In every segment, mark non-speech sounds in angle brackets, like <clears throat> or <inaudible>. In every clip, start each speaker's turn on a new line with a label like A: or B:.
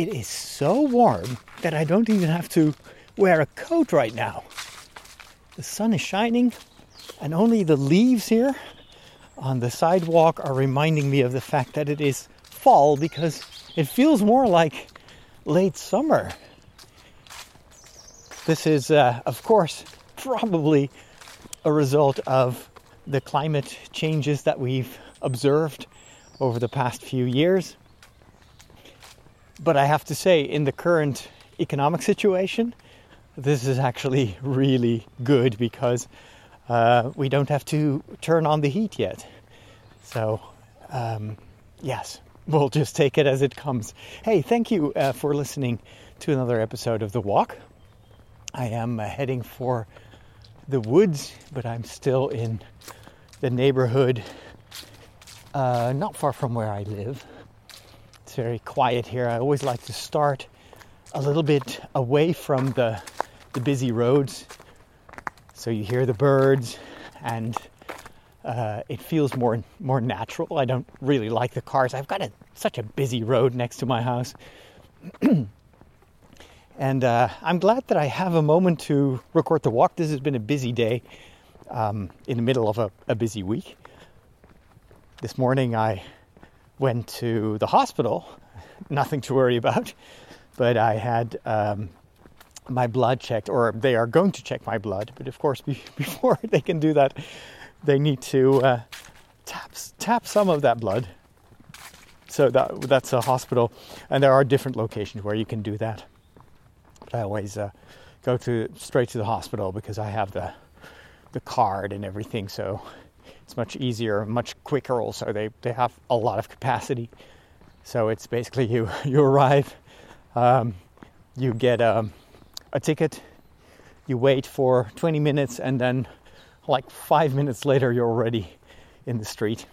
A: it is so warm that I don't even have to wear a coat right now. The sun is shining, and only the leaves here on the sidewalk are reminding me of the fact that it is fall because it feels more like late summer. This is, uh, of course, probably a result of the climate changes that we've observed over the past few years. But I have to say, in the current economic situation, this is actually really good because uh, we don't have to turn on the heat yet. So, um, yes, we'll just take it as it comes. Hey, thank you uh, for listening to another episode of The Walk. I am uh, heading for the woods, but I'm still in the neighborhood uh, not far from where I live. It's very quiet here. I always like to start a little bit away from the, the busy roads so you hear the birds and uh, it feels more more natural. I don't really like the cars. I've got a, such a busy road next to my house. <clears throat> and uh, I'm glad that I have a moment to record the walk. This has been a busy day um, in the middle of a, a, busy week. This morning I went to the hospital, nothing to worry about, but I had um, my blood checked, or they are going to check my blood. But of course, <laughs> before <laughs> they can do that, they need to uh, tap tap some of that blood. So that that's a hospital, and there are different locations where you can do that. But I always uh, go to straight to the hospital because I have the the card and everything, so it's much easier, much quicker. Also, they they have a lot of capacity, so it's basically you <laughs> you arrive, um, you get a, um, a ticket, you wait for 20 minutes, and then like five minutes later, you're already in the street.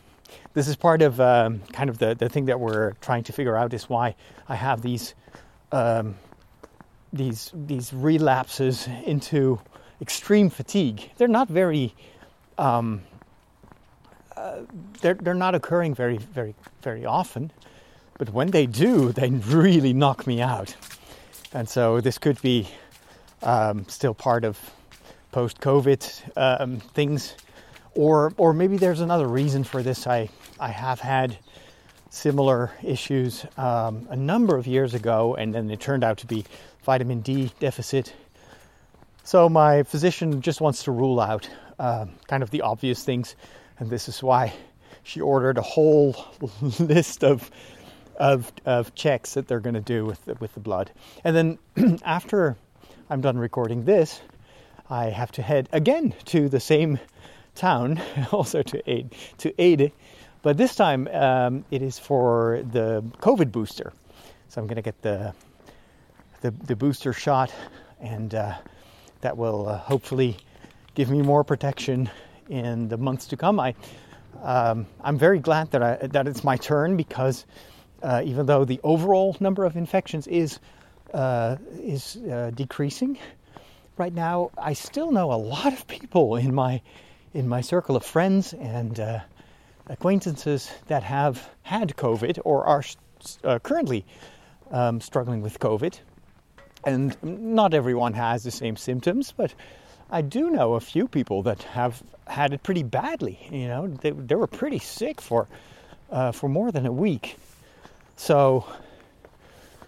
A: This is part of um, kind of the, the thing that we're trying to figure out is why I have these um, these these relapses into extreme fatigue. They're not very um, uh, they're they're not occurring very very very often, but when they do, they really knock me out. And so this could be um, still part of post-COVID um, things, or or maybe there's another reason for this. I I have had similar issues um, a number of years ago, and then it turned out to be vitamin D deficit. So my physician just wants to rule out uh, kind of the obvious things, and this is why she ordered a whole <laughs> list of of, of checks that they're going to do with the, with the blood. And then <clears throat> after I'm done recording this, I have to head again to the same town, <laughs> also to aid to aid, but this time um, it is for the COVID booster. So I'm going to get the, the, the booster shot, and uh, that will uh, hopefully give me more protection in the months to come. I um, I'm very glad that I, that it's my turn because uh, even though the overall number of infections is uh, is uh, decreasing, right now, I still know a lot of people in my in my circle of friends and uh, acquaintances that have had COVID or are uh, currently um, struggling with COVID. And not everyone has the same symptoms, but I do know a few people that have had it pretty badly. You know, they, they were pretty sick for uh, for more than a week. So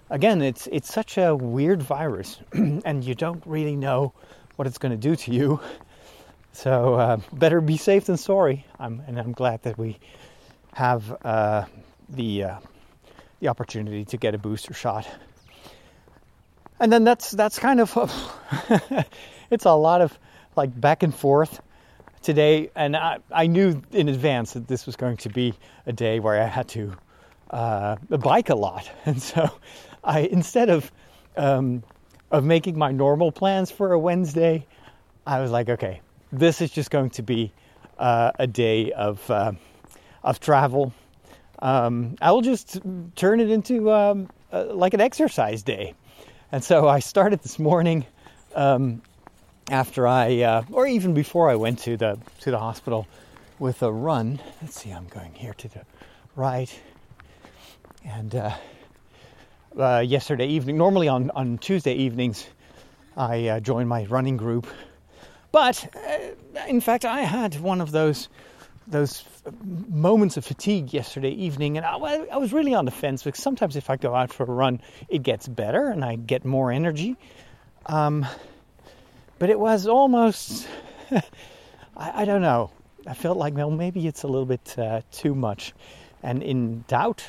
A: again, it's it's such a weird virus, <clears throat> and you don't really know what it's going to do to you. So uh, better be safe than sorry. I'm, and I'm glad that we have uh, the uh, the opportunity to get a booster shot. And then that's that's kind of <laughs> it's a lot of like back and forth today, and I, I knew in advance that this was going to be a day where I had to uh, bike a lot, <laughs> and so I instead of um, of making my normal plans for a Wednesday, I was like, okay, this is just going to be uh, a day of uh, of travel. Um, I will just turn it into um, uh, like an exercise day, and so I started this morning um, after I, uh, or even before I went to the to the hospital, with a run. Let's see, I'm going here to the right, and uh, uh, yesterday evening. Normally on, on Tuesday evenings, I uh, join my running group. But uh, in fact, I had one of those those moments of fatigue yesterday evening, and I, I, was really on the fence because sometimes if I go out for a run, it gets better and I get more energy. Um, but it was almost, <laughs> I, I, don't know. I felt like, well, maybe it's a little bit uh, too much. And in doubt,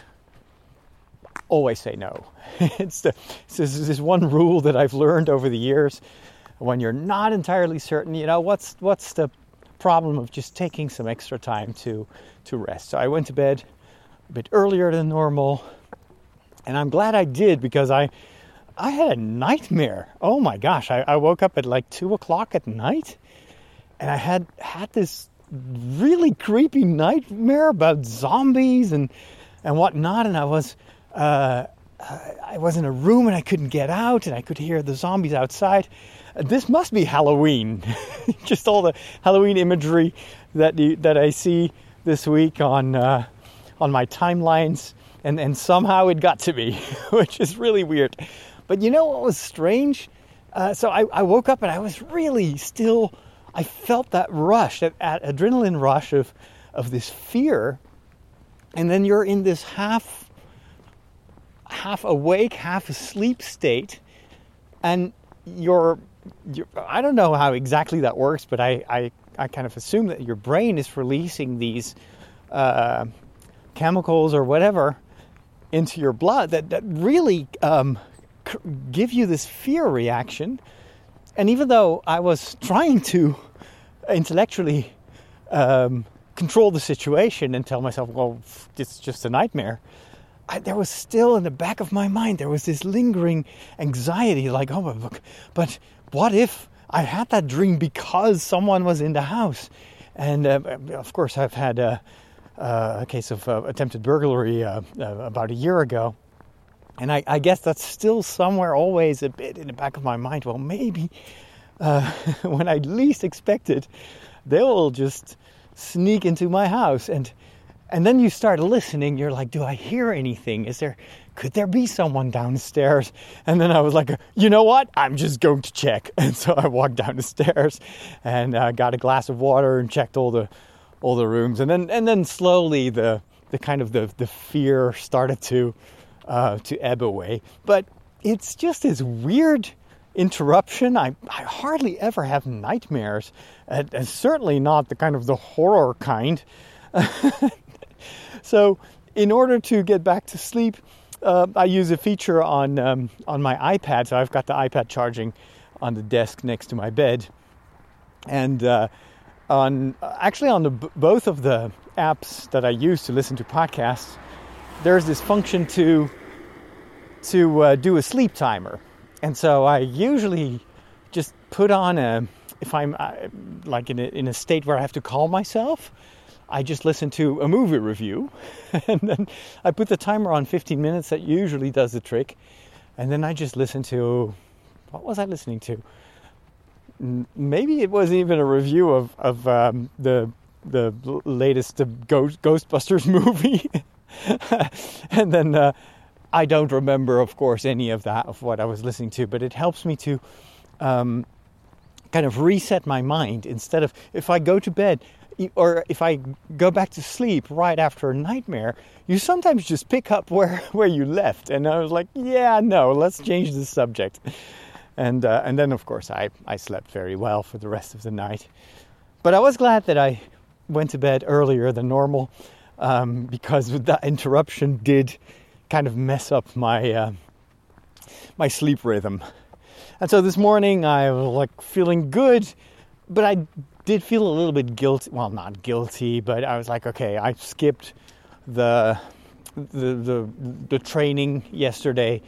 A: always say no. <laughs> it's, the, it's this, this one rule that I've learned over the years. When you're not entirely certain, you know, what's what's the problem of just taking some extra time to to rest. So I went to bed a bit earlier than normal, and I'm glad I did because I I had a nightmare. Oh my gosh! I, I woke up at like two o'clock at night, and I had had this really creepy nightmare about zombies and and whatnot, and I was. Uh, I was in a room and I couldn't get out, and I could hear the zombies outside this must be Halloween. <laughs> Just all the Halloween imagery that that I see this week on uh, on my timelines, and and somehow it got to me, <laughs> which is really weird. But you know what was strange? Uh, so I, I, woke up and I was really still. I felt that rush, that, that adrenaline rush of of this fear, and then you're in this half half awake, half asleep state, and you're I don't know how exactly that works, but I, I, I kind of assume that your brain is releasing these uh, chemicals or whatever into your blood that, that really um, give you this fear reaction. And even though I was trying to intellectually um, control the situation and tell myself, well, it's just a nightmare, I, there was still in the back of my mind, there was this lingering anxiety like, oh, but, but what if I had that dream because someone was in the house? And uh, of course, I've had a, a case of uh, attempted burglary uh, uh, about a year ago. And I, I, guess that's still somewhere always a bit in the back of my mind. Well, maybe uh, <laughs> when I least expect it, they will just sneak into my house. And and then you start listening. You're like, do I hear anything? Is there, could there be someone downstairs? And then I was like, you know what? I'm just going to check. <laughs> And so I walked down the stairs and uh, got a glass of water and checked all the, all the rooms. And then, and then slowly the, the kind of the, the fear started to, uh, to ebb away. But it's just this weird interruption. I, I hardly ever have nightmares, and, and certainly not the kind of the horror kind. <laughs> So, in order to get back to sleep, uh, I use a feature on um, on my iPad. So I've got the iPad charging on the desk next to my bed, and uh, on actually on the, both of the apps that I use to listen to podcasts, there's this function to to uh, do a sleep timer, and so I usually just put on a if I'm uh, like in a, in a state where I have to call myself. I just listen to a movie review <laughs> and then I put the timer on 15 minutes. That usually does the trick. And then I just listen to what was I listening to? Maybe it wasn't even a review of, of um, the the latest Ghost, Ghostbusters <laughs> movie. <laughs> and then uh, I don't remember, of course, any of that of what I was listening to, but it helps me to um, kind of reset my mind instead of if I go to bed or if I go back to sleep right after a nightmare, you sometimes just pick up <laughs> where, where you left. And I was like, yeah, no, let's change the subject. And, uh, and then, of course, I, I slept very well for the rest of the night. But I was glad that I went to bed earlier than normal um, because <laughs> that interruption did kind of mess up my, uh, my sleep rhythm. And so this morning I was like feeling good, but I did feel a little bit guilty. Well, not guilty, but I was like, okay, I skipped the the the, the training yesterday.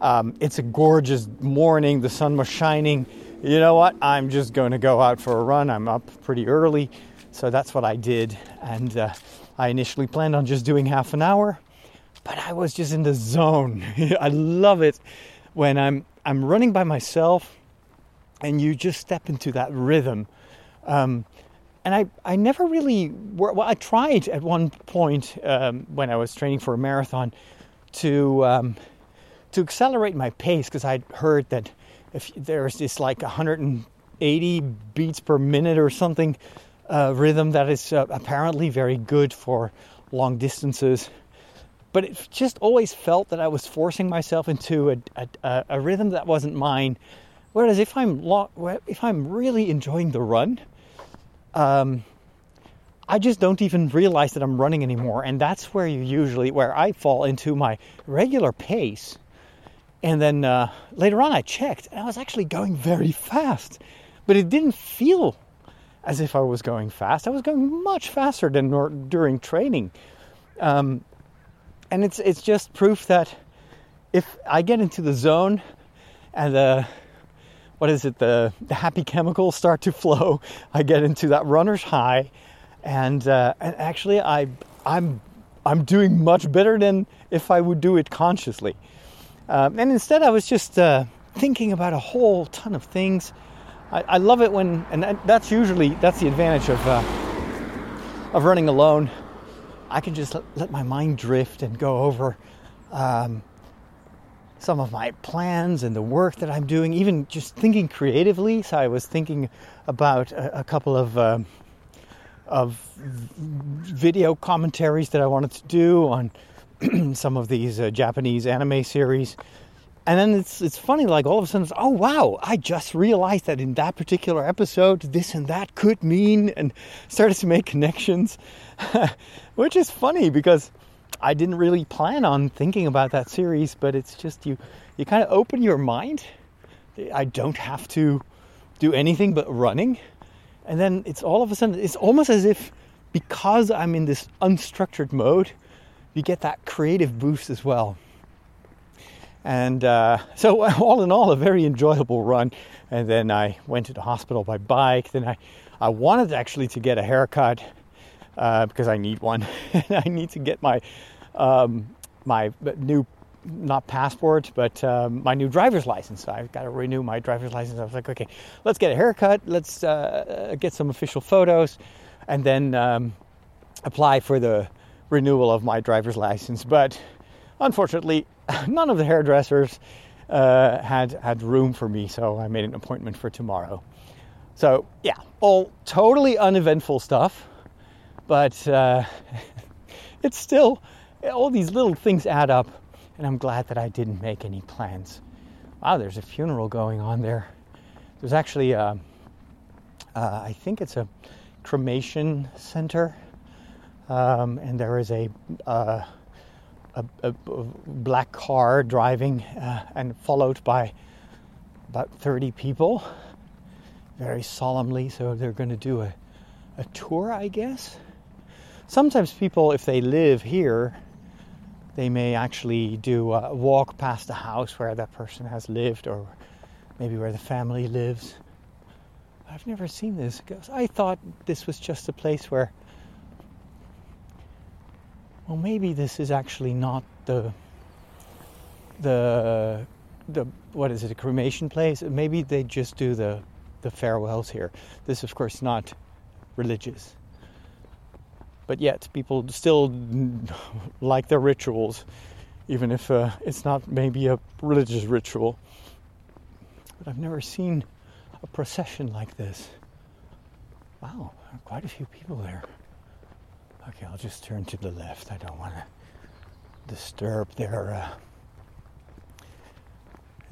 A: Um, it's a gorgeous morning. The sun was shining. You know what? I'm just going to go out for a run. I'm up pretty early, so that's what I did. And uh, I initially planned on just doing half an hour, but I was just in the zone. <laughs> I love it when I'm I'm running by myself, and you just step into that rhythm um, and I, I never really, well, I tried at one point um, when I was training for a marathon to, um, to accelerate my pace because I'd heard that if there's this like 180 beats per minute or something uh, rhythm that is uh, apparently very good for long distances. But it just always felt that I was forcing myself into a, a, a rhythm that wasn't mine. Whereas if I'm lo- if I'm really enjoying the run, um, I just don't even realize that I'm running anymore, and that's where you usually where I fall into my regular pace. And then uh, later on, I checked, and I was actually going very fast, but it didn't feel as if I was going fast. I was going much faster than during training, um, and it's it's just proof that if I get into the zone and the what is it the the happy chemicals start to flow, <laughs> I get into that runner's high, and uh, and actually I I'm I'm doing much better than if I would do it consciously. Um, and instead, I was just uh, thinking about a whole ton of things. I, I, love it when, and that's usually that's the advantage of uh, of running alone. I can just let, my mind drift and go over um, some of my plans and the work that I'm doing, even just thinking creatively. So I was thinking about a, a couple of um, of video commentaries that I wanted to do on <clears throat> some of these uh, Japanese anime series. And then it's it's funny, like all of a sudden, oh wow! I just realized that in that particular episode, this and that could mean, and started to make connections, <laughs> which is funny because I didn't really plan on thinking about that series, but it's just you you kind of open your mind. I don't have to do anything but running, and then it's all of a sudden it's almost as if because I'm in this unstructured mode, you get that creative boost as well. And uh, <laughs> so, all in all, a very enjoyable run. And then I went to the hospital by bike. Then I, I wanted actually to get a haircut uh, because I need one. <laughs> I need to get my um, my new not passport, but um, my new driver's license. So I've got to renew my driver's license. I was like, okay, let's get a haircut. Let's uh, get some official photos, and then um, apply for the renewal of my driver's license. But unfortunately, <laughs> none of the hairdressers uh, had had room for me, so I made an appointment for tomorrow. So yeah, all totally uneventful stuff, but uh, <laughs> it's still all these little things add up, and I'm glad that I didn't make any plans. Wow, there's a funeral going on there. There's actually, a, uh, I think it's a cremation center um, and there is a, uh, a, a, black car driving uh, and followed by about 30 people very solemnly. So they're going to do a, a tour, I guess. Sometimes people, if they live here, they may actually do a walk past the house where that person has lived or maybe where the family lives. I've never seen this. I thought this was just a place where well, maybe this is actually not the the the what is it a cremation place? Maybe they just do the the farewells here. This, of course, not religious, but yet people still <laughs> like their rituals, even if uh, it's not maybe a religious ritual. But I've never seen a procession like this. Wow, quite a few people there. Okay, I'll just turn to the left. I don't want to disturb their uh,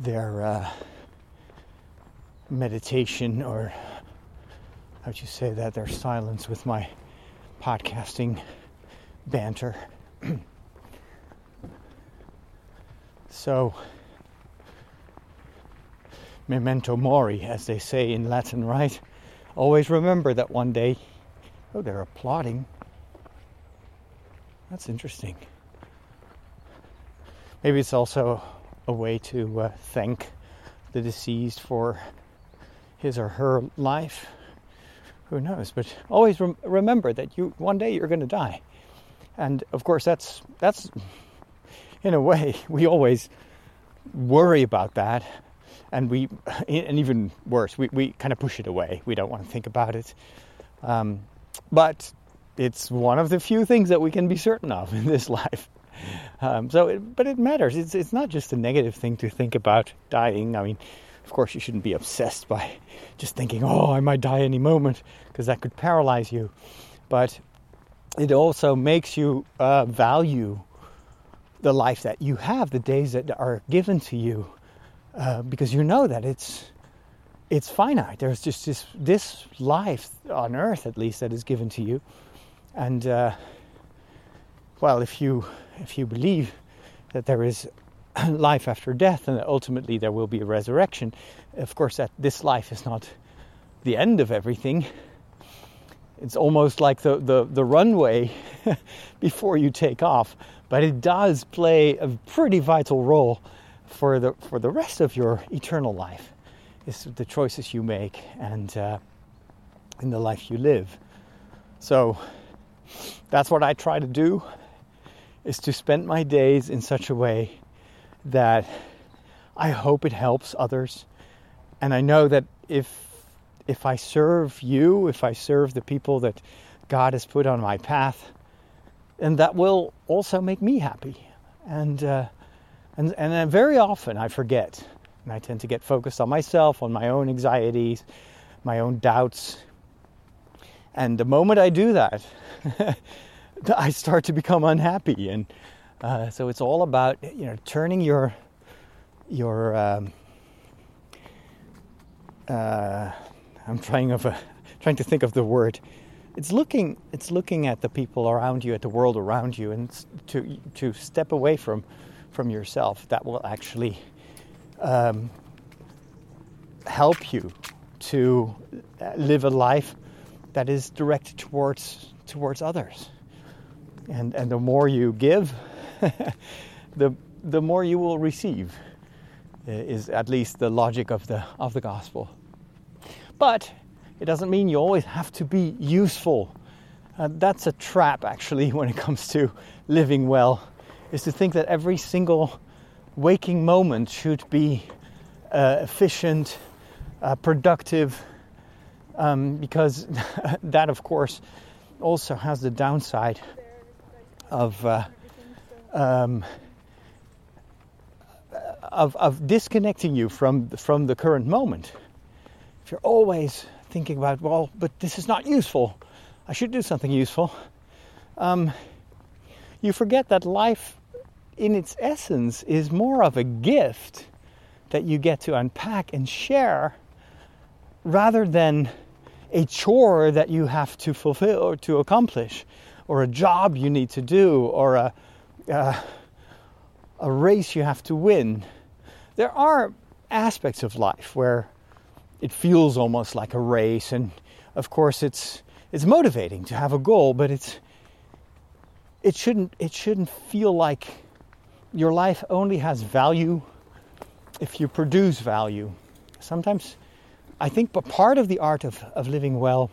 A: their uh, meditation or how'd you say that? Their silence with my podcasting banter. <clears throat> so, memento mori, as they say in Latin, right? Always remember that one day. Oh, they're applauding. That's interesting. Maybe it's also a way to uh, thank the deceased for his or her life. Who knows? But always rem- remember that you one day you're going to die, and of course that's that's in a way <laughs> we always worry about that, and we <laughs> and even worse we we kind of push it away. We don't want to think about it. Um, but it's one of the few things that we can be certain of <laughs> in this life. um, so, it, but it matters. It's it's not just a negative thing to think about dying. I mean, of course, you shouldn't be obsessed by <laughs> just thinking, "Oh, I might die any moment," because that could paralyze you. But it also makes you uh, value the life that you have, the days that are given to you, uh, because you know that it's it's finite. There's just this this life on Earth, at least, that is given to you, and uh, well, if you if you believe that there is <coughs> life after death and that ultimately there will be a resurrection, of course, that this life is not the end of everything. It's almost like the, the, the runway <laughs> before you take off, but it does play a pretty vital role for the, for the rest of your eternal life. It's the choices you make and uh, in the life you live. So that's what I try to do is to spend my days in such a way that I hope it helps others. And I know that if if I serve you, if I serve the people that God has put on my path, and that will also make me happy. And uh, and and very often I forget, and I tend to get focused on myself, on my own anxieties, my own doubts. And the moment I do that, <laughs> I start to become unhappy, and uh, so it's all about you know turning your your um, uh, I'm trying of a, trying to think of the word. It's looking it's looking at the people around you, at the world around you, and to to step away from from yourself. That will actually um, help you to live a life that is directed towards towards others. And and the more you give, <laughs> the the more you will receive. Is at least the logic of the of the gospel. But it doesn't mean you always have to be useful. Uh, that's a trap, actually, <laughs> when it comes to living well, is to think that every single waking moment should be uh, efficient, uh, productive, um, because <laughs> that, of course, also has the downside of. Uh, um, of, of disconnecting you from from the current moment if you're always thinking about, well, but this is not useful, I should do something useful, um, you forget that life in its essence is more of a gift that you get to unpack and share rather than a chore that you have to fulfill or to accomplish or a job you need to do or a, a race you have to win. There are aspects of life where it feels almost like a race and of course it's it's motivating to have a goal but it's it shouldn't it shouldn't feel like your life only has value if you produce value sometimes i think but part of the art of, of living well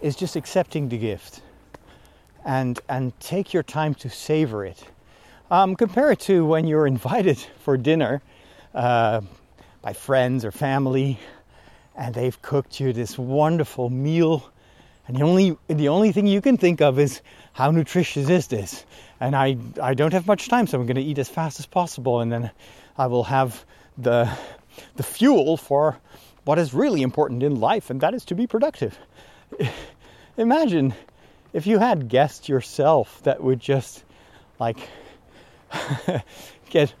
A: is just accepting the gift and and take your time to savor it um, compare it to when you're <laughs> invited for dinner uh, by friends or family, and they've cooked you this wonderful meal. And the only the only thing you can think of is how nutritious is this? And I I don't have much time, so I'm going to eat as fast as possible, and then I will have the the fuel for what is really important in life, and that is to be productive. <laughs> Imagine if you had guests yourself that would just like <laughs> get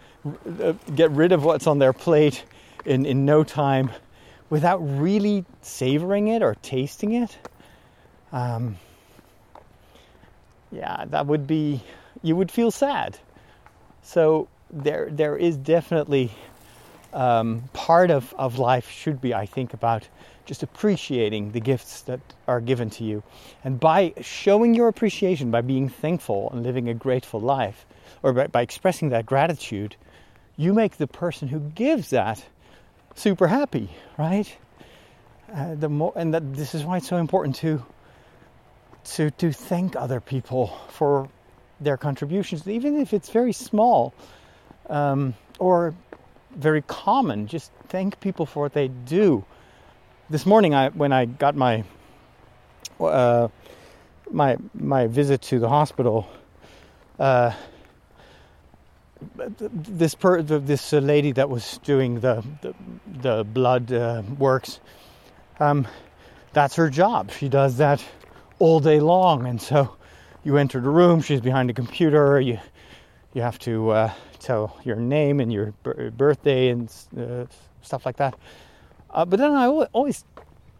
A: uh, get rid of what's on their plate in, in no time without really savoring it or tasting it. Um, yeah, that would be, you would feel sad. So there, there is definitely um, part of, of life should be, I think, about just appreciating the gifts that are given to you. And by showing your appreciation, by being thankful and living a grateful life, or by, by expressing that gratitude, you make the person who gives that super happy, right? Uh, the more, and that this is why it's so important to to to thank other people for their contributions, even if it's very small um, or very common. Just thank people for what they do. This morning, I when I got my uh, my my visit to the hospital, uh, this per, this lady that was doing the the, the blood uh, works. Um, that's her job. She does that all day long, and so you enter the room. She's behind the computer. You you have to uh, tell your name and your birthday and uh, stuff like that. Uh, but then I always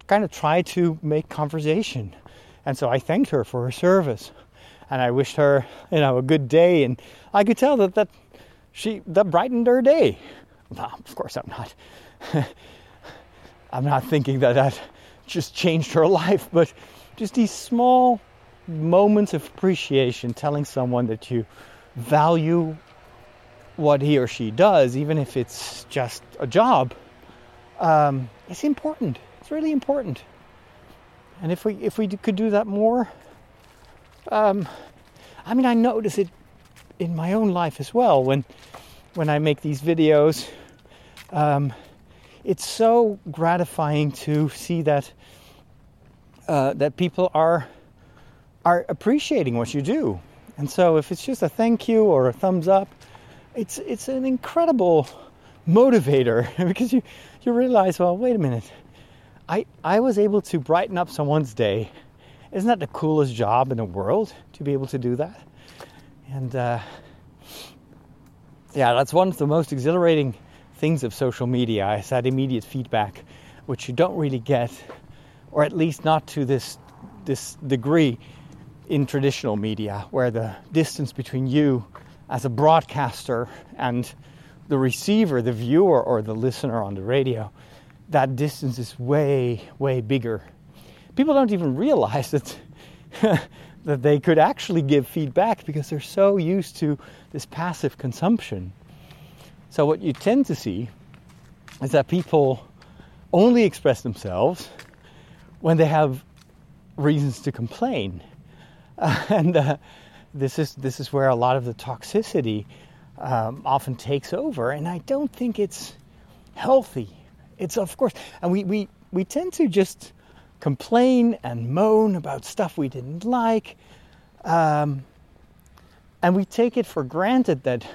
A: kind of try to make conversation, and so I thanked her for her service, and I wished her you know a good day, and I could tell that that she that brightened her day. Well, of course I'm not. <laughs> I'm not thinking that that just changed her <laughs> life, but just these small moments of appreciation, telling someone that you value what he or she does, even if it's just a job, um, it's important. It's really important. And if we if we could do that more, um, I mean, I notice it in my own life as well when when I make these videos. Um, it's so gratifying to see that uh, that people are are appreciating what you do. And so if it's just a thank you or a thumbs up, it's it's an incredible motivator <laughs> because you you realize, well, wait a minute. I I was able to brighten up someone's day. Isn't that the coolest job in the world to be able to do that? And uh, yeah, that's one of the most exhilarating things of social media is that immediate feedback, which you don't really get, or at least not to this this degree in traditional media, where the distance between you as a broadcaster and the receiver, the viewer, or the listener on the radio, that distance is way, way bigger. People don't even realize that. <laughs> that they could actually give feedback because they're so used to this passive consumption. So, what you tend to see is that people only express themselves when they have reasons to complain. <laughs> And uh, this is this is where a lot of the toxicity um, often takes over, and I don't think it's healthy. It's of course, and we we we tend to just complain and moan about stuff we didn't like, um, and we take it for granted that.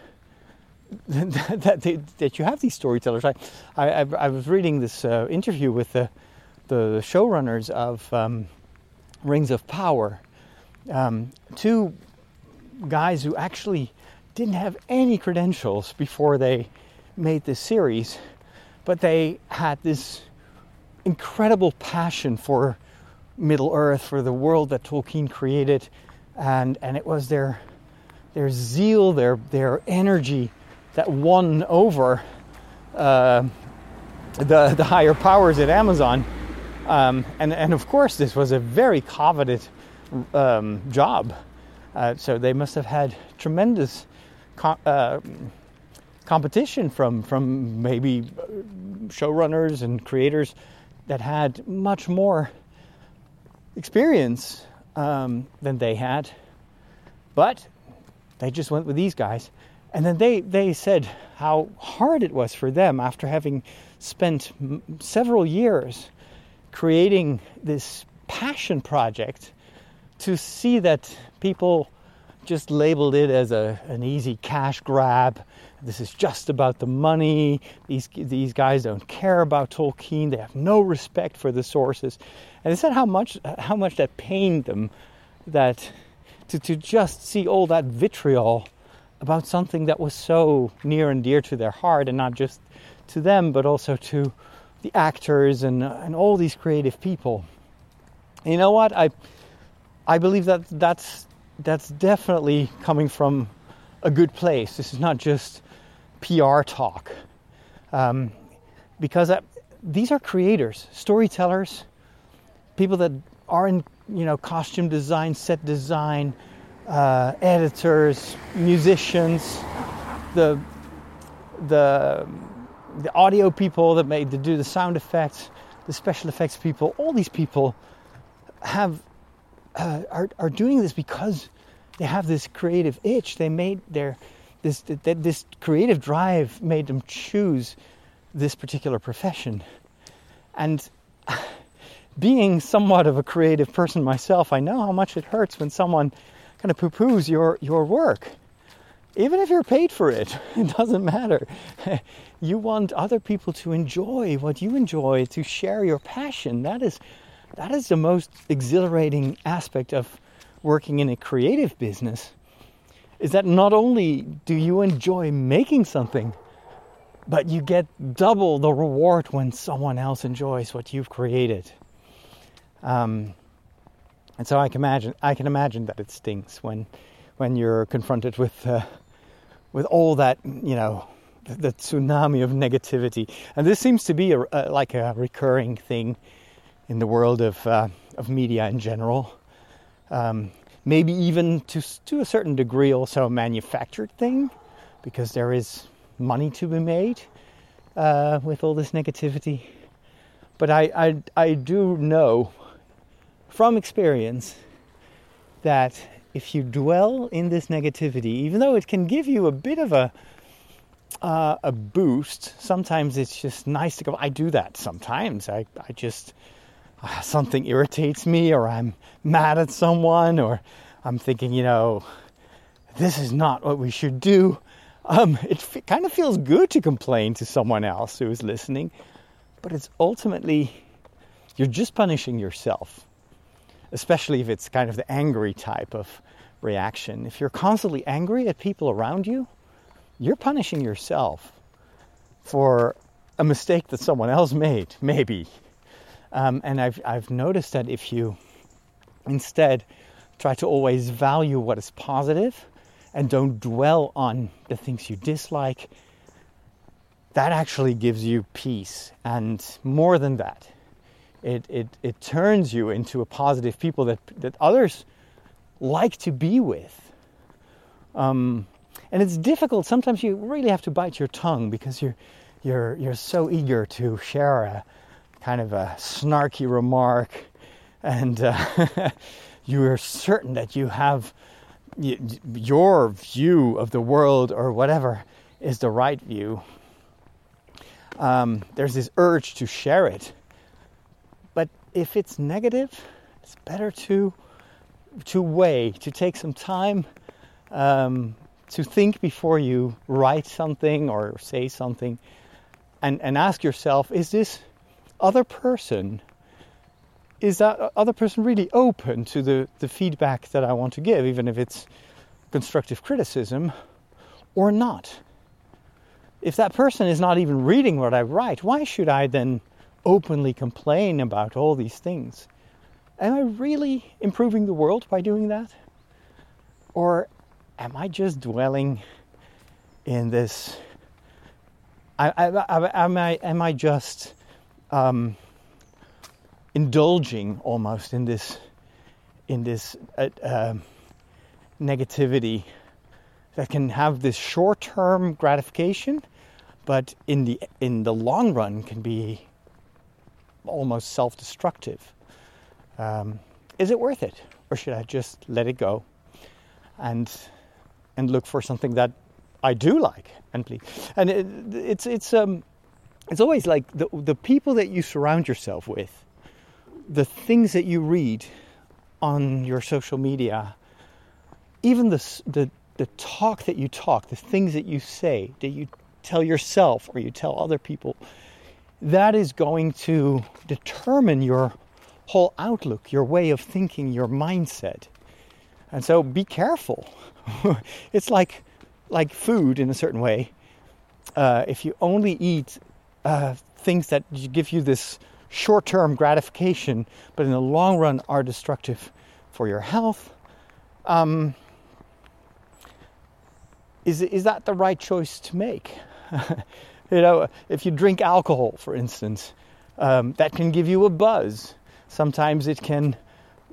A: <laughs> that, that, that you have these storytellers. I, I, I was reading this uh, interview with the, the showrunners of um, Rings of Power, um, two guys who actually didn't have any credentials before they made this series, but they had this incredible passion for Middle Earth, for the world that Tolkien created, and and it was their their zeal, their their energy that won over uh, the the higher powers at Amazon, um, and and of course this was a very coveted um, job. Uh, so they must have had tremendous co- uh, competition from from maybe showrunners and creators that had much more experience um, than they had, but they just went with these guys. And then they, they said how hard it was for them after having spent m- several years creating this passion project to see that people just labeled it as a, an easy cash grab. This is just about the money. These, these guys don't care about Tolkien. They have no respect for the sources. And they said how much, how much that pained them that to, to just see all that vitriol about something that was so near and dear to their heart, and not just to them, but also to the actors and, and all these creative people. You know what? I I believe that that's that's definitely coming from a good place. This is not just PR talk, um, because I, these are creators, storytellers, people that are in you know costume design, set design, uh, editors, musicians, the the the audio people that made to do the sound effects, the special effects people. All these people have uh, are are doing this because they have this creative itch. They made their this this creative drive made them choose this particular profession, and <sighs> being somewhat of a creative person myself, I know how much it hurts when someone kind of to poo-poo your your work. Even if you're paid for it, <laughs> it doesn't matter. <laughs> you want other people to enjoy what you enjoy, to share your passion. That is that is the most exhilarating aspect of working in a creative business. Is that not only do you enjoy making something, but you get double the reward when someone else enjoys what you've created. Um, and so I can imagine I can imagine that it stinks when when you're confronted with uh, with all that you know the, the, tsunami of negativity. And this seems to be a, a, like a recurring thing in the world of uh, of media in general. Um, maybe even to to a certain degree also a manufactured thing because there is money to be made uh, with all this negativity. But I, I, I do know from experience that if you dwell in this negativity, even though it can give you a bit of a uh, a boost, sometimes it's just nice to go. I do that sometimes. I, I just something irritates me, or I'm mad at someone, or I'm thinking, you know, this is not what we should do. Um, it f- kind of feels good to complain to someone else who is listening, but it's ultimately you're just punishing yourself, especially if it's kind of the angry type of reaction. If you're constantly angry at people around you, you're punishing yourself for a mistake that someone else made, maybe. Um, and I've, I've noticed that if you instead try to always value what is positive and don't dwell on the things you dislike, that actually gives you peace. And more than that, it, it, it turns you into a positive people that, that others like to be with. Um, and it's difficult. Sometimes you really have to bite your tongue because you're, you're, you're so eager to share a kind of a snarky remark and uh, <laughs> you're certain that you have your view of the world or whatever is the right view. Um, there's this urge to share it. But if it's negative, it's better to to weigh, to take some time um, to think before you write something or say something, and, and ask yourself: Is this other person? Is that other person really open to the, the feedback that I want to give, even if it's constructive criticism or not. If that person is not even reading what I write, why should I then openly complain about all these things? Am I really improving the world by doing that? Or am I just dwelling in this? I, I, I, am, I, am I just um, indulging almost in this in this uh, uh, negativity that can have this short-term gratification, but in the in the long run can be almost self-destructive. Um, is it worth it, or should I just let it go and and look for something that I do like and please? And it, it's it's um it's always like the the people that you surround yourself with, the things that you read on your social media even the, the, the talk that you talk, the things that you say, that you tell yourself or you tell other people, that is going to determine your whole outlook, your way of thinking, your mindset. And so be careful. <laughs> it's like like food in a certain way. Uh, if you only eat uh, things that give you this short-term gratification, but in the long run are destructive for your health, um, is, is that the right choice to make? <laughs> you know, if you drink alcohol, for instance, um, that can give you a buzz. Sometimes it can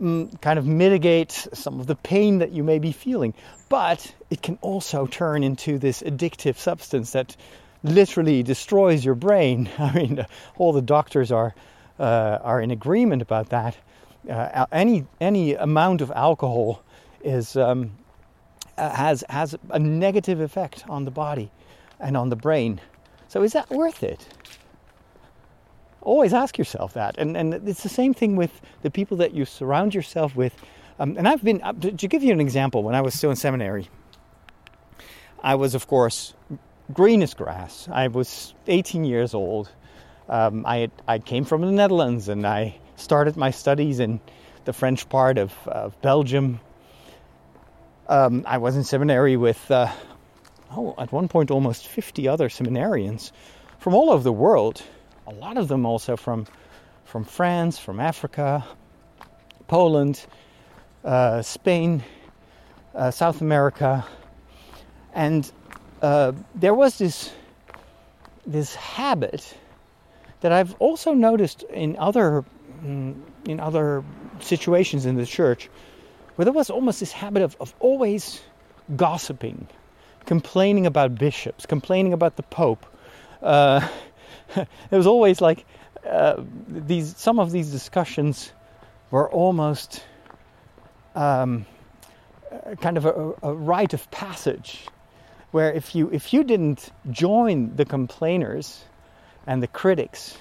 A: mm, kind of mitigate some of the pain that you may be feeling, but it can also turn into this addictive substance that literally destroys your brain. <laughs> I mean, all the doctors are uh, are in agreement about that. Uh, any any amount of alcohol is um, uh, has has a negative effect on the body and on the brain. So is that worth it? Always ask yourself that. And and it's the same thing with the people that you surround yourself with. Um, and I've been, uh, to give you an example, when I was still in seminary, I was, of course, green as grass. I was 18 years old. Um, I, had, I came from the Netherlands and I started my studies in the French part of, of Belgium. Um, I was in seminary with, uh, oh, at one point, almost 50 other seminarians from all over the world. A lot of them also from, from France, from Africa, Poland, uh, Spain, uh, South America, and uh, there was this this habit that I've also noticed in other mm, in other situations in the church, where there was almost this habit of, of always gossiping, complaining about bishops, complaining about the Pope. Uh, <laughs> it was always like uh, these. Some of these discussions were almost um, kind of a, a rite of passage where if you if you didn't join the complainers and the critics,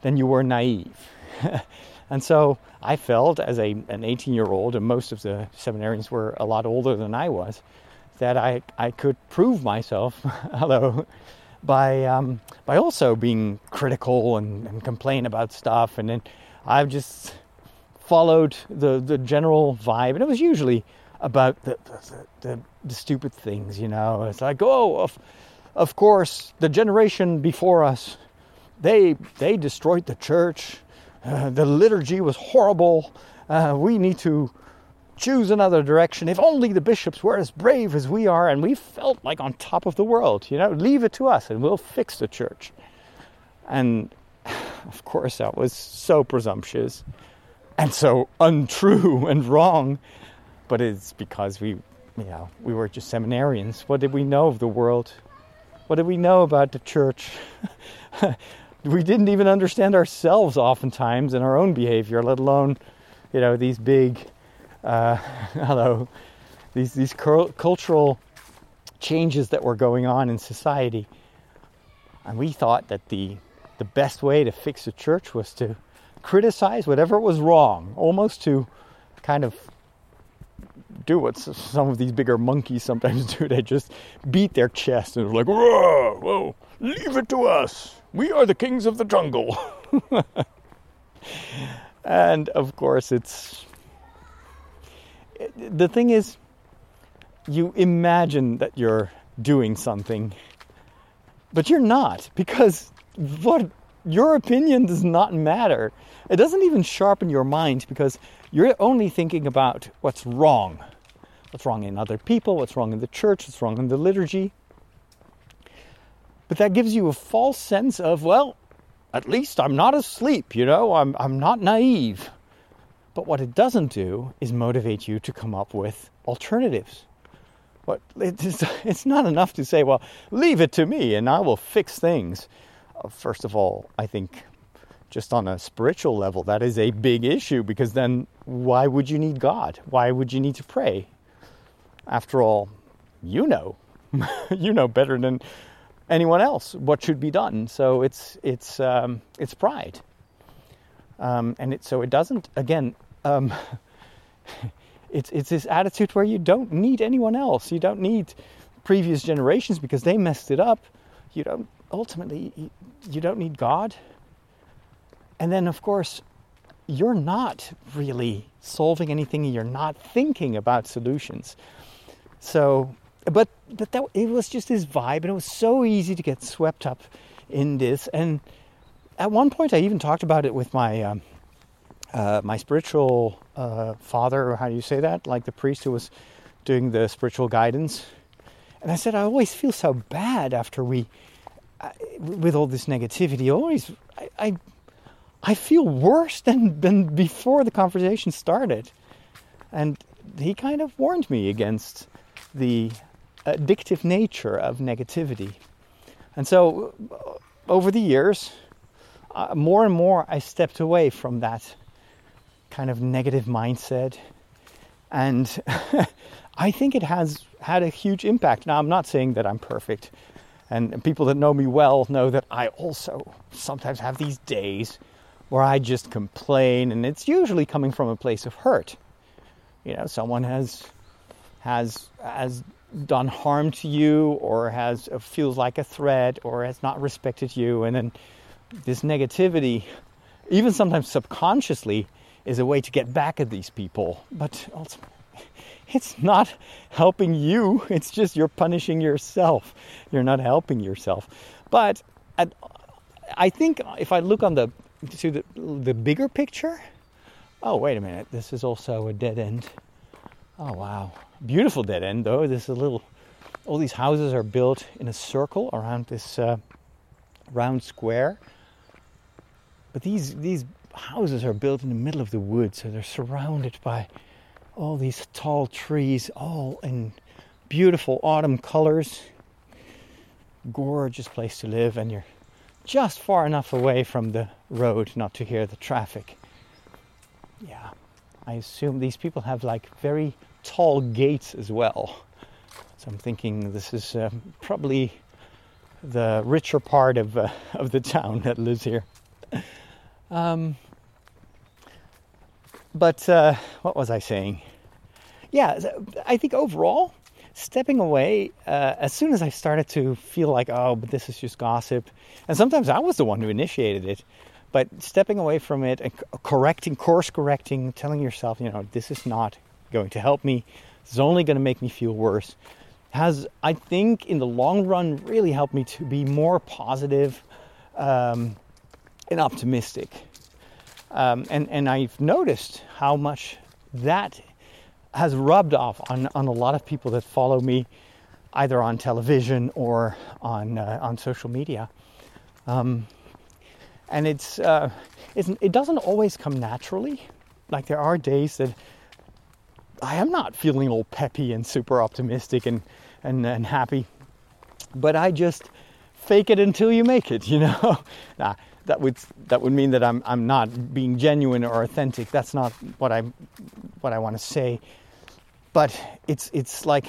A: then you were naive. <laughs> and so I felt as a an 18 year old, and most of the seminarians were a lot older than I was, that I I could prove myself, <laughs> hello, by um, by also being critical and, and complain about stuff, and then I've just followed the the general vibe, and it was usually about the, the, the, the stupid things, you know. It's like, oh, of, of course, the generation before us, they they destroyed the church. Uh, the liturgy was horrible. Uh, we need to choose another direction. If only the bishops were as brave as we are, and we felt like on top of the world. You know, leave it to us, and we'll fix the church. And <sighs> of course, that was so presumptuous and so untrue <laughs> and wrong but it's because we, you know, we were just seminarians. What did we know of the world? What did we know about the church? <laughs> we didn't even understand ourselves oftentimes in our own behavior, let alone, you know, these big, uh, <laughs> hello, these these cultural changes that were going on in society. And we thought that the the best way to fix the church was to criticize whatever was wrong, almost to kind of do what some of these bigger monkeys sometimes <laughs> do. They just beat their chest and are like, whoa, whoa, leave it to us. We are the kings of the jungle. <laughs> and of course, it's. Eh, the thing is, you imagine that you're doing something, but you're not because what your opinion does not matter. It doesn't even sharpen your mind because you're only thinking about what's wrong what's wrong in other people, what's wrong in the church, what's wrong in the liturgy. But that gives you a false sense of, well, at least I'm not asleep, you know, I'm, I'm not naive. But what it doesn't do is motivate you to come up with alternatives. What, it's, <laughs> it's not enough to say, well, leave it to me and I will fix things. Uh, first of all, I think just on a spiritual level, that is a big issue because then why would you need God? Why would you need to pray? After all, you know, <laughs> you know better than anyone else what should be done. So it's it's um, it's pride, um, and it, so it doesn't. Again, um, <laughs> it's it's this attitude where you don't need anyone else. You don't need previous generations because they messed it up. You don't ultimately you, you don't need God. And then of course you're not really solving anything. You're not thinking about solutions. So, but but that it was just this vibe, and it was so easy to get swept up in this. And at one point, I even talked about it with my um, uh, my spiritual uh, father, or how do you say that? Like the priest who was doing the spiritual guidance. And I said, I always feel so bad after we, uh, with all this negativity. Always, I, I, I feel worse than than before the conversation started. And he kind of warned me against the addictive nature of negativity. And so, uh, over the years, uh, more and more I stepped away from that kind of negative mindset. And <laughs> I think it has had a huge impact. Now, I'm not saying that I'm perfect. And people that know me well know that I also sometimes have these days where I just complain, and it's usually coming from a place of hurt you know someone has has has done harm to you or has uh, feels like a threat or has not respected you. And then this negativity even sometimes subconsciously is a way to get back at these people. But also <laughs> it's not helping you. It's just you're punishing yourself. You're not helping yourself. But I, I think if i look on the to the, the bigger picture oh wait a minute. This is also a dead end. Oh wow beautiful dead end though. This is a little all these houses are built in a circle around this uh, round square. But these these houses are built in the middle of the woods so they're surrounded by all these tall trees all in beautiful autumn colors. Gorgeous place to live and you're just far enough away from the road not to hear the traffic. Yeah i assume these people have like very tall gates as well. So I'm thinking this is uh, probably the richer part of uh, of the town that lives here. Um, but uh, what was I saying? Yeah, I think overall, stepping away uh, as soon as I started to feel like, oh, but this is just gossip, and sometimes I was the one who initiated it. But stepping away from it and correcting, course correcting, telling yourself, you know, this is not going to help me. It's only going to make me feel worse. Has, I think, in the long run, really helped me to be more positive, um, and optimistic. Um, and, and I've noticed how much that has rubbed off on, on a lot of people that follow me, either on television or on, uh, on social media. Um, and it's, uh, it's, it doesn't always come naturally. Like there are days that I am not feeling all peppy and super optimistic and, and, and happy. But I just fake it until you make it, <laughs> you know? nah, that would that would mean that I'm I'm not being genuine or authentic. That's not what I what I want to say. But it's it's like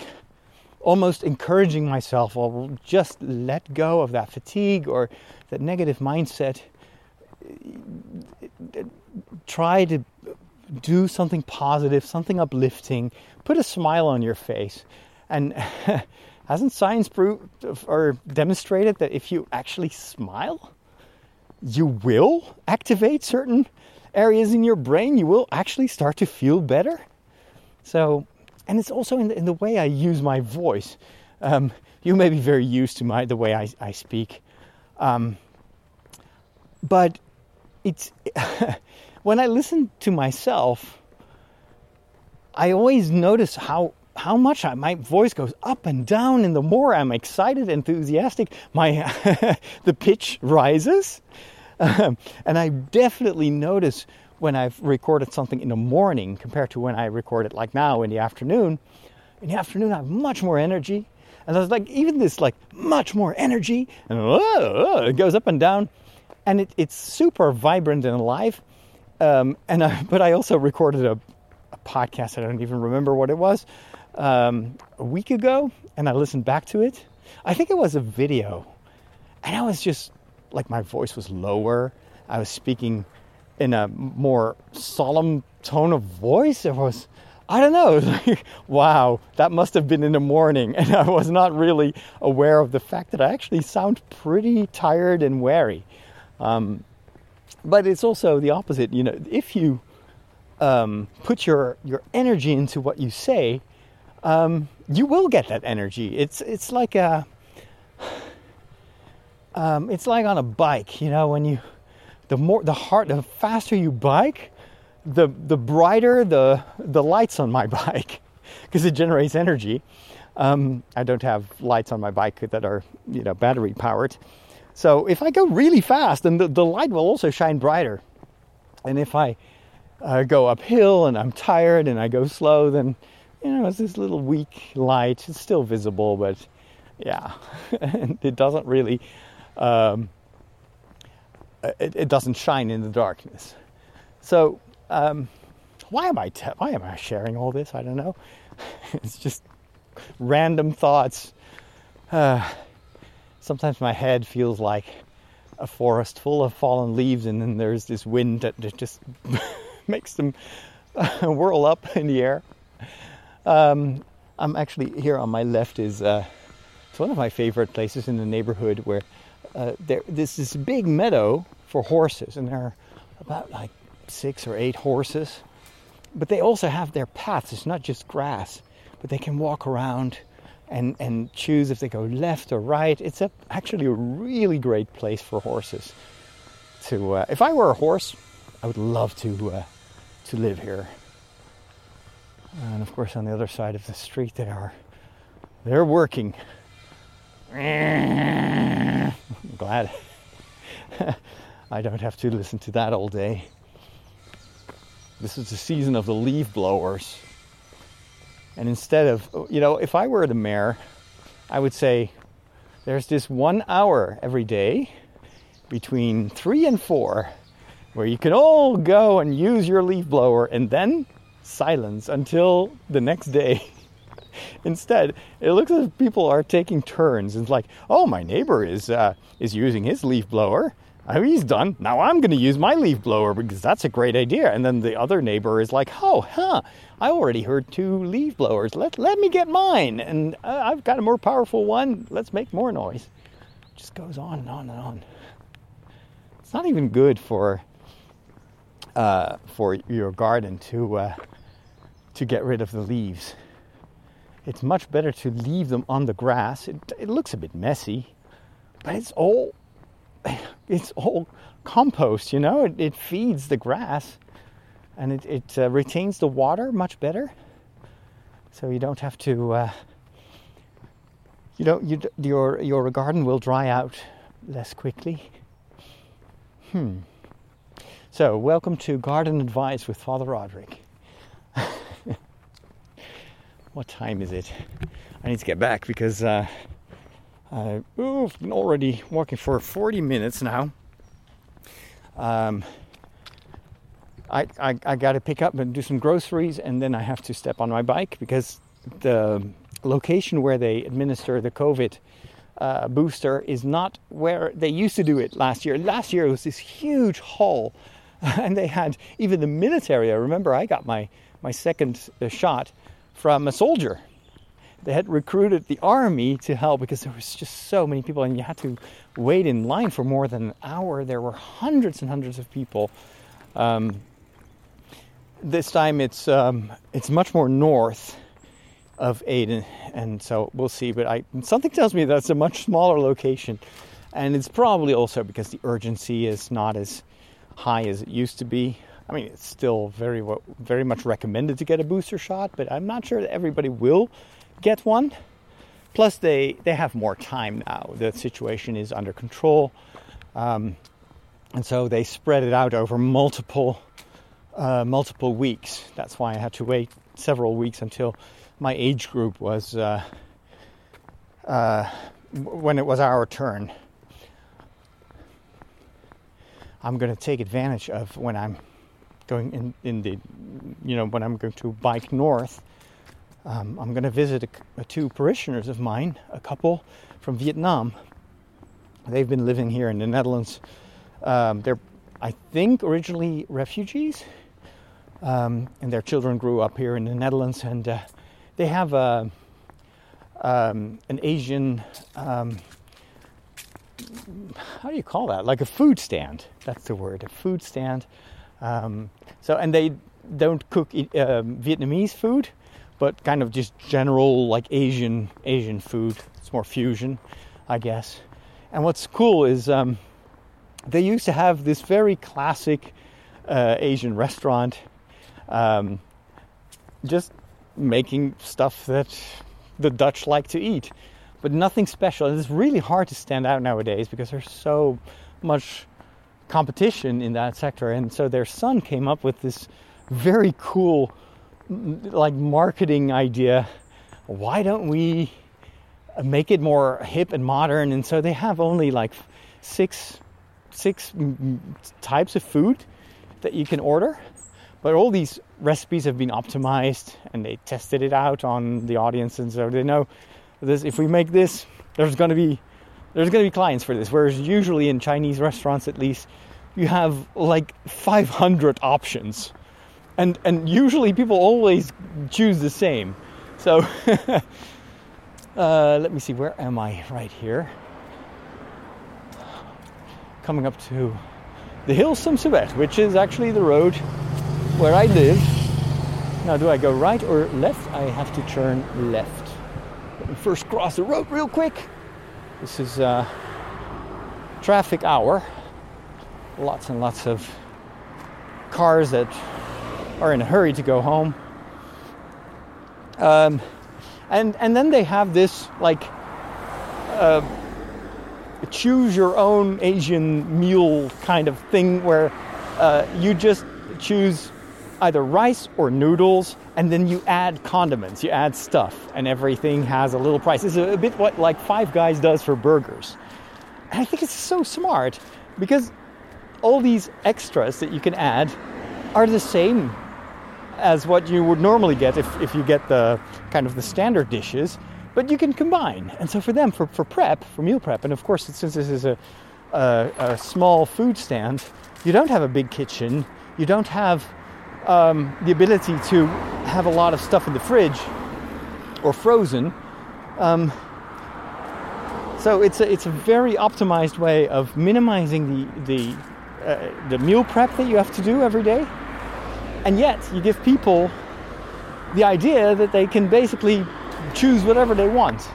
A: almost encouraging myself, or just let go of that fatigue or that negative mindset. Try to do something positive, something uplifting, put a smile on your face. And <laughs> hasn't science proved or demonstrated that if you actually smile, you will activate certain areas in your brain? You will actually start to feel better. So, and it's also in the, in the way I use my voice. Um, you may be very used to my the way I, I speak, um, but it's <laughs> when I listen to myself, I always notice how how much I, my voice goes up and down, and the more I'm excited, enthusiastic, my <laughs> the pitch rises. Um, <laughs> and I definitely notice when I've recorded something in the morning compared to when I record it like now in the afternoon. In the afternoon, I have much more energy, and I was like, even this like much more energy, and uh, it goes up and down, and it, it's super vibrant and alive. Um, and I, <laughs> but I also recorded a, a, podcast. I don't even remember what it was um, a week ago, and I listened back to it. I think it was a video, and I was just like my voice was lower. I was speaking in a more solemn tone of voice. It was, I don't know, <laughs> like, wow, that must have been in the morning, <laughs> and I was not really aware of the fact that I actually sound pretty tired and weary. Um, but it's also the opposite. You know, if you um, put your your energy into what you say, um, you will get that energy. It's it's like a um, it's like on a bike. You know, when you the more the hard the faster you bike, the the brighter the the lights on my <laughs> bike because it generates energy. Um, I don't have lights on my bike that are you know battery powered. So if I go really fast, then the, the light will also shine brighter. And if I uh, go uphill and I'm tired and I go slow, then you know it's this little weak light. It's still visible, but yeah, <laughs> it doesn't really. Um, it, it, doesn't shine in the darkness. So um, why am I te- why am I sharing all this? I don't know. <laughs> it's just random thoughts. Uh, sometimes my head feels like a forest full of fallen leaves, and then there's this wind that just <laughs> makes them <laughs> whirl up in the air. um, I'm actually here on my left is uh, it's one of my favorite places in the neighborhood where uh, there this is big meadow for horses, and there are about like six or eight horses. But they also have their paths. It's not just grass, but they can walk around and and choose if they go left or right. It's a, actually a really great place for horses. To uh, if I were a horse, I would love to uh, to live here. And of course, on the other side of the street, they are they're working. I'm <laughs> glad <laughs> I don't have to listen to that all day. This is the season of the leaf blowers. And instead of, you know, if I were the mayor, I would say there's this one hour every day between three and four where you can all go and use your leaf blower and then silence until the next day. <laughs> Instead, it looks as if people are taking turns. It's like, oh, my neighbor is uh, is using his leaf blower. Oh, he's done. Now I'm going to use my leaf blower because that's a great idea. And then the other neighbor is like, oh, huh, I already heard two leaf blowers. Let, let me get mine. And uh, I've got a more powerful one. Let's make more noise. It just goes on and on and on. It's not even good for uh, for your garden to uh, to get rid of the leaves. It's much better to leave them on the grass. It, it looks a bit messy, but it's all <sighs> it's all compost. You know, it, it feeds the grass, and it, it uh, retains the water much better. So you don't have to. Uh, you don't. You, your your garden will dry out less quickly. Hmm. So, welcome to Garden Advice with Father Roderick. <laughs> what time is it? I need to get back because uh, I've been already walking for 40 minutes now. Um, I, I, I got to pick up and do some groceries, and then I have to step on my bike because the location where they administer the COVID uh, booster is not where they used to do it last year. Last year it was this huge hall, <laughs> and they had even the military. I remember I got my my second uh, shot from a soldier. They had recruited the army to help because there was just so many people, and you had to wait in line for more than an hour. There were hundreds and hundreds of people. Um, this time it's um, it's much more north of Aden, and so we'll see. But I something tells me that's a much smaller location, and it's probably also because the urgency is not as high as it used to be. I mean, it's still very very much recommended to get a booster shot, but I'm not sure that everybody will get one. Plus, they they have more time now. The situation is under control, um, and so they spread it out over multiple uh, multiple weeks. That's why I had to wait several weeks until my age group was uh, uh, when it was our turn. I'm going to take advantage of when I'm going in, in the, you know, when I'm going to bike north. Um, I'm going to visit a, a two parishioners of mine, a couple from Vietnam. They've been living here in the Netherlands. Um, they're, I think, originally refugees, um, and their children grew up here in the Netherlands, and uh, they have a, um, an Asian, um, how do you call that? Like a food stand. That's the word, a food stand. Um, so, and they don't cook uh, Vietnamese food, but kind of just general like Asian Asian food. It's more fusion, I guess. And what's cool is um, they used to have this very classic uh, Asian restaurant, um, just making stuff that the Dutch like to eat, but nothing special. And it's really hard to stand out nowadays because there's so much competition in that sector. And so their son came up with this very cool, like marketing idea. Why don't we make it more hip and modern? And so they have only like six six types of food that you can order but all these recipes have been optimized and they tested it out on the audience, and so they know this. If we make this, there's going to be there's going to be clients for this. Whereas usually in Chinese restaurants, at least, you have like 500 options, and and usually people always choose the same. So <laughs> uh, let me see, where am I? Right here. Coming up to the Hilsumseweg, which is actually the road where I live. Now, do I go right or left? I have to turn left. Let me first cross the road real quick. This is uh, traffic hour. Lots and lots of cars that are in a hurry to go home. Um, and and then they have this like uh, choose your own Asian meal kind of thing where uh, you just choose either rice or noodles and then you add condiments, you add stuff, and everything has a little price. It's a, a bit what like Five Guys does for burgers. And I think it's so smart because all these extras that you can add are the same as what you would normally get if, if you get the kind of the standard dishes, but you can combine. And so for them, for, for prep, for meal prep, and of course, since this is a, a, a small food stand, you don't have a big kitchen, you don't have um, the ability to have a lot of stuff in the fridge or frozen. Um, so it's a, it's a very optimized way of minimizing the the uh, the meal prep that you have to do every day and yet, you give people the idea that they can basically choose whatever they want.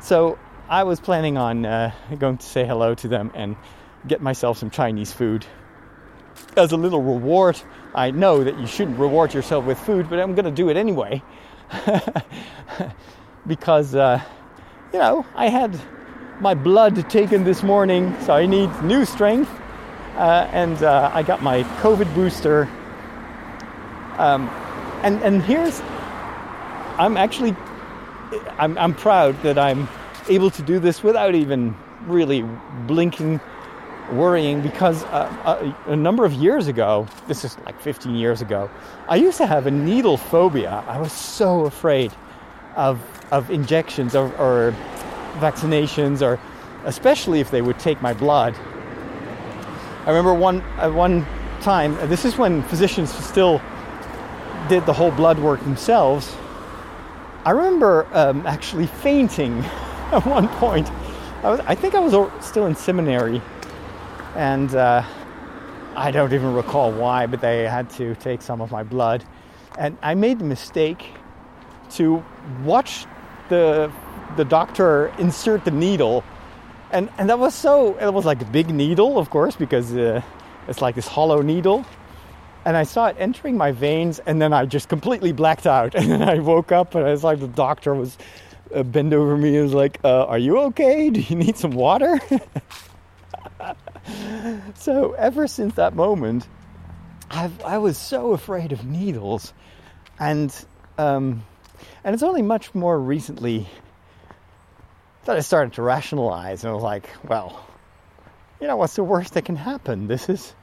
A: So, I was planning on uh, going to say hello to them and get myself some Chinese food as a little reward. I know that you shouldn't reward yourself with food, but I'm going to do it anyway. <laughs> because, uh, you know, I had my blood taken this morning, so I need new strength. Uh, and uh, I got my COVID booster um, and and here's, I'm actually, I'm I'm proud that I'm able to do this without even really blinking, worrying because uh, a, a, number of years ago, this is like 15 years ago, I used to have a needle phobia. I was so afraid of of injections or, or vaccinations or especially if they would take my blood. I remember one uh, one time. This is when physicians still did the whole blood work themselves, I remember um, actually fainting <laughs> at one point. I, was, I, think I was still in seminary, and uh, I don't even recall why, but they had to take some of my blood. And I made the mistake to watch the the doctor insert the needle, and and that was so. It was like a big needle, of course, because uh, it's like this hollow needle and I saw it entering my veins, and then I just completely blacked out. <laughs> And then I woke up, and I was like, the doctor was uh, bent over me and was like, uh, "Are you okay? Do you need some water?" <laughs> so ever since that moment, I've, I was so afraid of needles, and um, and it's only much more recently that I started to rationalize, and I was like, well, you know, what's the worst that can happen? This is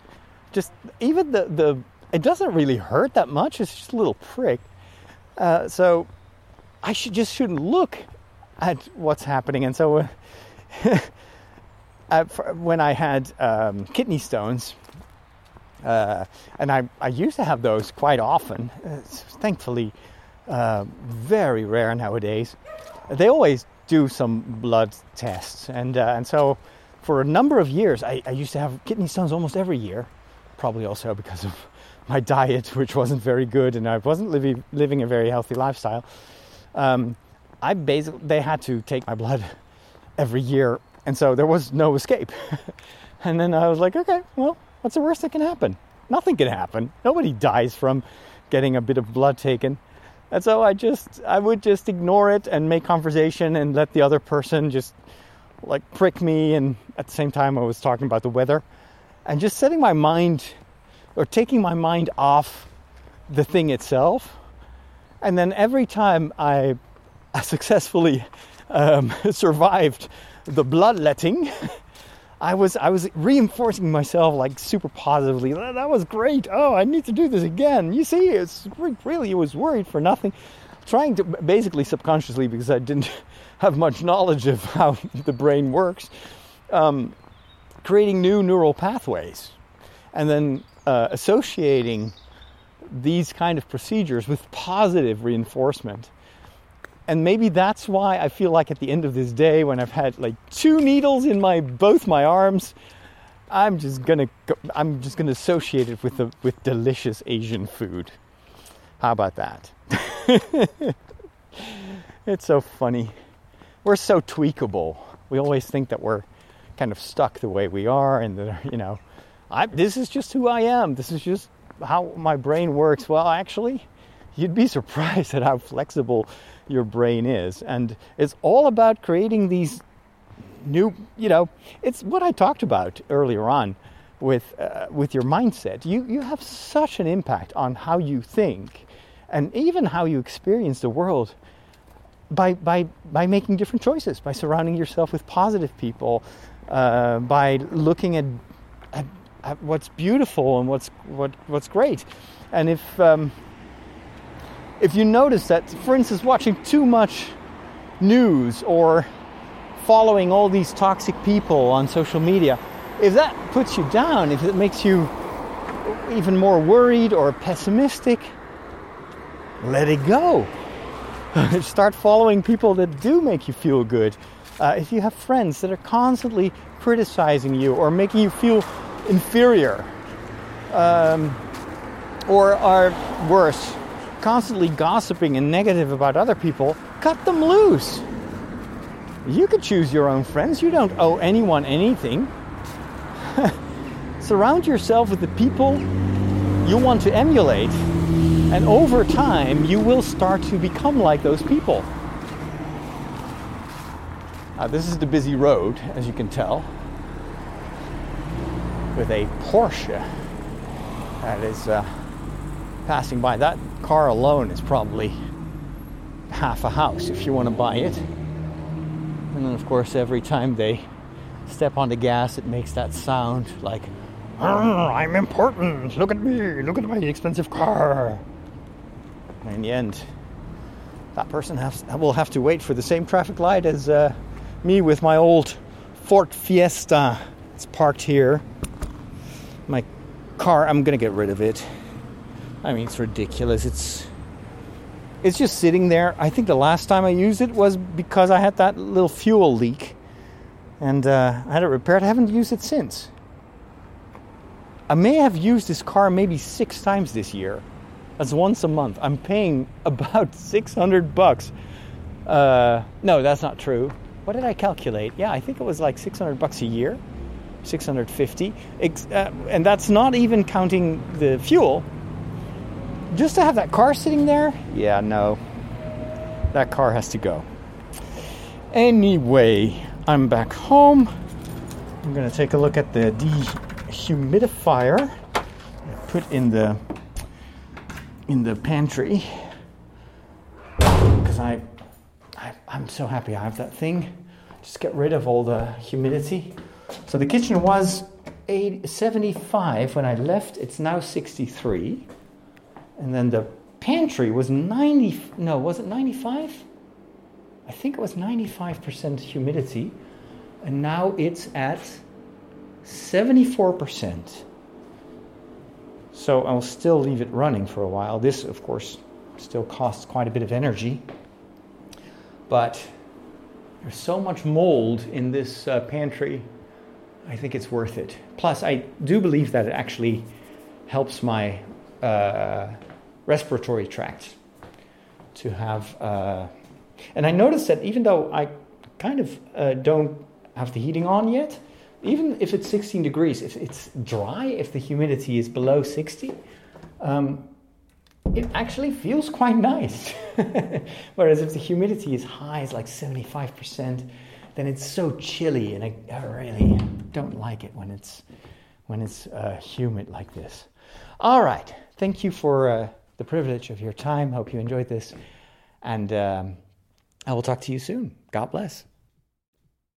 A: just even the the it doesn't really hurt that much. It's just a little prick. Uh, so I should just shouldn't look at what's happening. And so uh, <laughs> when I had um, kidney stones, uh, and I, I used to have those quite often. It's thankfully uh, very rare nowadays. They always do some blood tests, and uh, and so for a number of years, I, I used to have kidney stones almost every year probably also because of <laughs> my diet, which wasn't very good, and I wasn't living living a very healthy lifestyle. Um, I basically they had to take my blood <laughs> every year, and so there was no escape. <laughs> and then I was like, okay, well, what's the worst that can happen? Nothing can happen. Nobody dies from getting a bit of blood taken. And so I just I would just ignore it and make conversation and let the other person just like prick me and at the same time I was talking about the weather and just setting my mind or taking my mind off the thing itself. And then every time I, successfully um, <laughs> survived the bloodletting, <laughs> I was I was reinforcing myself like super positively. That, that was great. Oh, I need to do this again. You see, it's really it was worried for nothing. Trying to basically subconsciously because I didn't <laughs> have much knowledge of how the brain works. Um, creating new neural pathways and then uh, associating these kind of procedures with positive reinforcement. And maybe that's why I feel like at the end of this day, when I've had like two needles in my both my arms, I'm just gonna I'm just gonna associate it with the with delicious Asian food. How about that? <laughs> it's so funny. We're so tweakable. We always think that we're kind of stuck the way we are, and you know, I, this is just who I am. This is just how my brain works. Well, actually, you'd be <laughs> surprised at how flexible your brain is, and it's all about creating these new. You know, it's what I talked about earlier on with uh, with your mindset. You you have such an impact on how you think, and even how you experience the world by by by making different choices, by surrounding yourself with positive people, uh, by looking at, at, at what's beautiful and what's what what's great, and if um, if you notice that, for instance, watching too much news or following all these toxic people on social media, if that puts you down, if it makes you even more worried or pessimistic, let it go. <laughs> Start following people that do make you feel good. Uh, if you have friends that are constantly criticizing you or making you feel inferior, um, or are worse, constantly gossiping and negative about other people, cut them loose. You can choose your own friends. You don't owe anyone anything. <laughs> Surround yourself with the people you want to emulate, and over time, you will start to become like those people. Uh, this is the busy road, as you can tell, with a Porsche that is uh, passing by. That car alone is probably half a house if you want to buy it. And then, of course, every time they step on the gas, it makes that sound like, I'm important. Look at me. Look at my expensive car. And in the end, that person has, will have to wait for the same traffic light as uh, me with my old Ford Fiesta. It's parked here. My car, I'm gonna get rid of it. I mean, it's ridiculous. It's it's just sitting there. I think the last time I used it was because I had that little fuel leak, and uh, I had it repaired. I haven't used it since. I may have used this car maybe six times this year. That's once a month. I'm paying <laughs> about 600 bucks. Uh, no, that's not true what did I calculate? Yeah, I think it was like 600 bucks a year, 650, uh, and that's not even counting the fuel. Just to have that car sitting there? Yeah, no. That car has to go. Anyway, I'm back home. I'm going to take a look at the dehumidifier I put in the in the pantry because I I, am so happy I have that thing. Just get rid of all the humidity. So the kitchen was 75 when I left. It's now 63. And then the pantry was 90. No, was it 95? I think it was 95% humidity. And now it's at 74%. So I'll still leave it running for a while. This, of course, still costs quite a bit of energy. But there's so much mold in this uh, pantry, I think it's worth it. Plus, I do believe that it actually helps my uh, respiratory tract to have. Uh, and I noticed that even though I kind of uh, don't have the heating on yet, even if it's 16 degrees, if it's dry, if the humidity is below 60, um, it actually feels quite nice. <laughs> Whereas if the humidity is high, it's like 75%, then it's so chilly, and I, I really don't like it when it's when it's uh, humid like this. All right, thank you for uh, the privilege of your time. Hope you enjoyed this, and um, I will talk to you soon. God bless.